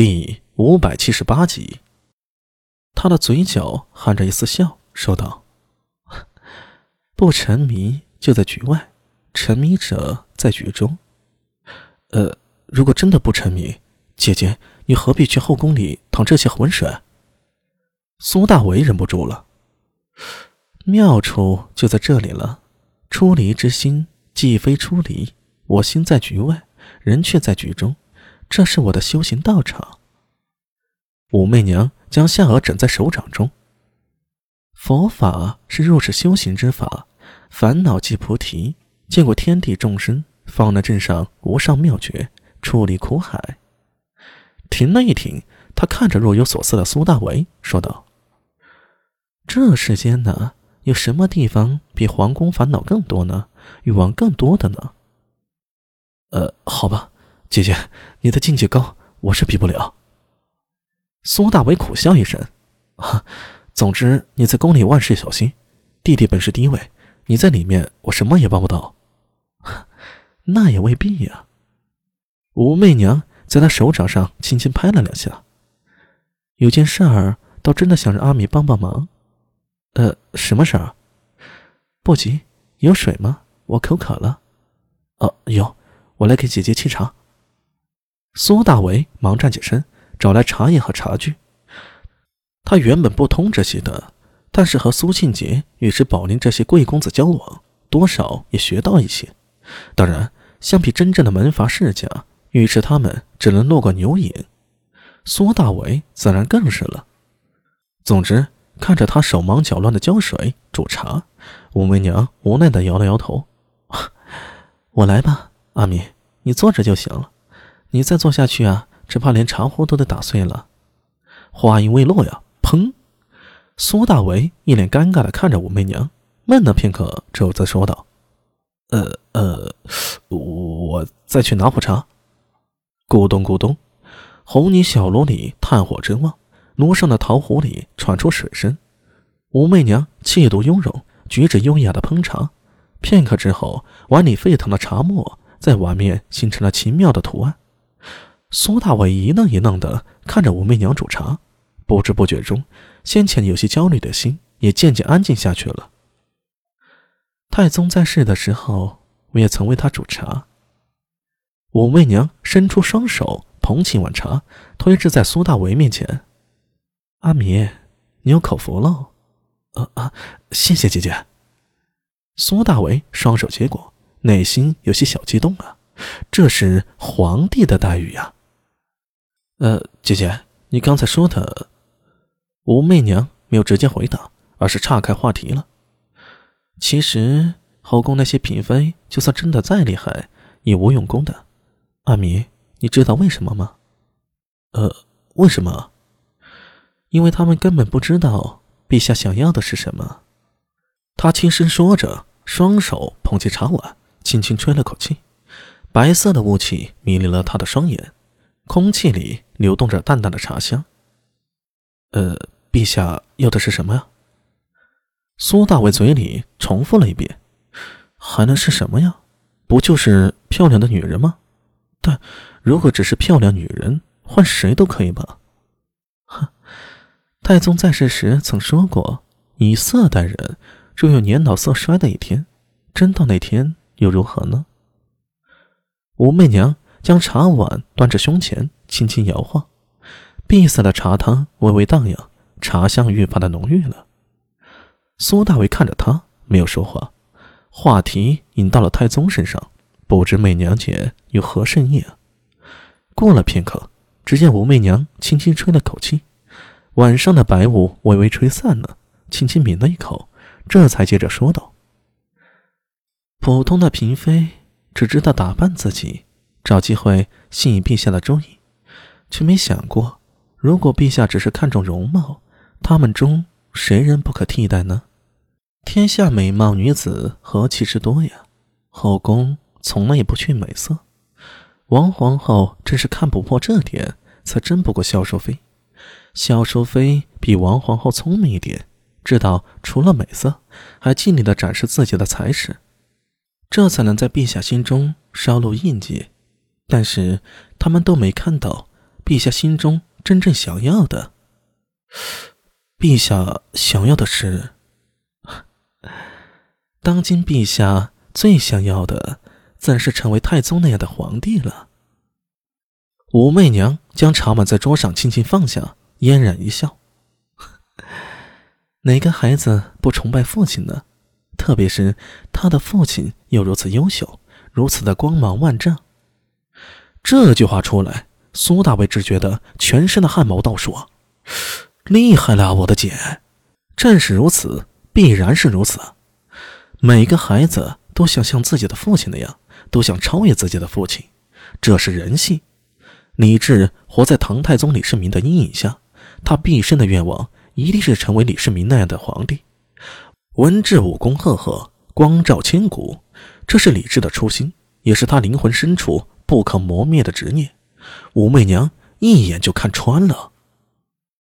第五百七十八集，他的嘴角含着一丝笑，说道：“不沉迷就在局外，沉迷者在局中。呃，如果真的不沉迷，姐姐，你何必去后宫里淌这些浑水？”苏大为忍不住了，妙处就在这里了。出离之心，既非出离，我心在局外，人却在局中。这是我的修行道场。武媚娘将下颚枕在手掌中。佛法是入世修行之法，烦恼即菩提。见过天地众生，方能镇上无上妙觉，出离苦海。停了一停，他看着若有所思的苏大为，说道：“这世间呢，有什么地方比皇宫烦恼更多呢？欲望更多的呢？”呃，好吧。姐姐，你的境界高，我是比不了。苏大伟苦笑一声，啊，总之你在宫里万事小心。弟弟本是第一位，你在里面，我什么也帮不到。那也未必呀。武媚娘在他手掌上轻轻拍了两下，有件事儿，倒真的想让阿米帮帮忙。呃，什么事儿？不急，有水吗？我口渴了。哦，有，我来给姐姐沏茶。苏大为忙站起身，找来茶叶和茶具。他原本不通这些的，但是和苏庆杰与之宝林这些贵公子交往，多少也学到一些。当然，相比真正的门阀世家，尉迟他们只能落个牛影。苏大为自然更是了。总之，看着他手忙脚乱的浇水煮茶，武媚娘无奈的摇了摇头：“ 我来吧，阿米，你坐着就行了。”你再坐下去啊，只怕连茶壶都得打碎了。话音未落呀，砰！苏大为一脸尴尬的看着武媚娘，闷了片刻，之后则说道：“呃呃，我再去拿壶茶。”咕咚咕咚，红泥小炉里炭火正旺，炉上的陶壶里传出水声。武媚娘气度雍容，举止优雅的烹茶。片刻之后，碗里沸腾的茶沫在碗面形成了奇妙的图案。苏大伟一愣一愣的看着武媚娘煮茶，不知不觉中，先前有些焦虑的心也渐渐安静下去了。太宗在世的时候，我也曾为他煮茶。武媚娘伸出双手捧起碗茶，推至在苏大为面前：“阿弥，你有口福喽。”“啊啊，谢谢姐姐。”苏大为双手接过，内心有些小激动啊，这是皇帝的待遇呀。呃，姐姐，你刚才说的，武媚娘没有直接回答，而是岔开话题了。其实后宫那些嫔妃，就算真的再厉害，也无用功的。阿弥，你知道为什么吗？呃，为什么？因为他们根本不知道陛下想要的是什么。他轻声说着，双手捧起茶碗，轻轻吹了口气，白色的雾气迷离了他的双眼。空气里流动着淡淡的茶香。呃，陛下要的是什么呀？苏大伟嘴里重复了一遍：“还能是什么呀？不就是漂亮的女人吗？但如果只是漂亮女人，换谁都可以吧？”哼，太宗在世时曾说过：“以色待人，终有年老色衰的一天。真到那天又如何呢？”武媚娘。将茶碗端至胸前，轻轻摇晃，碧色的茶汤微微荡漾，茶香愈发的浓郁了。苏大为看着他，没有说话，话题引到了太宗身上，不知媚娘姐有何深意啊？过了片刻，只见武媚娘轻轻吹了口气，晚上的白雾微微吹散了，轻轻抿了一口，这才接着说道：“普通的嫔妃只知道打扮自己。”找机会吸引陛下的注意，却没想过，如果陛下只是看重容貌，他们中谁人不可替代呢？天下美貌女子何其之多呀！后宫从来也不缺美色，王皇后真是看不破这点，才争不过萧淑妃。萧淑妃比王皇后聪明一点，知道除了美色，还尽力的展示自己的才识，这才能在陛下心中烧录印记。但是他们都没看到，陛下心中真正想要的。陛下想要的是，当今陛下最想要的，自然是成为太宗那样的皇帝了。武媚娘将茶碗在桌上轻轻放下，嫣然一笑：“哪个孩子不崇拜父亲呢？特别是他的父亲又如此优秀，如此的光芒万丈。”这句话出来，苏大伟只觉得全身的汗毛倒竖！厉害了，我的姐！正是如此，必然是如此。每个孩子都想像自己的父亲那样，都想超越自己的父亲，这是人性。李治活在唐太宗李世民的阴影下，他毕生的愿望一定是成为李世民那样的皇帝，文治武功赫赫，光照千古。这是李治的初心，也是他灵魂深处不可磨灭的执念。武媚娘一眼就看穿了。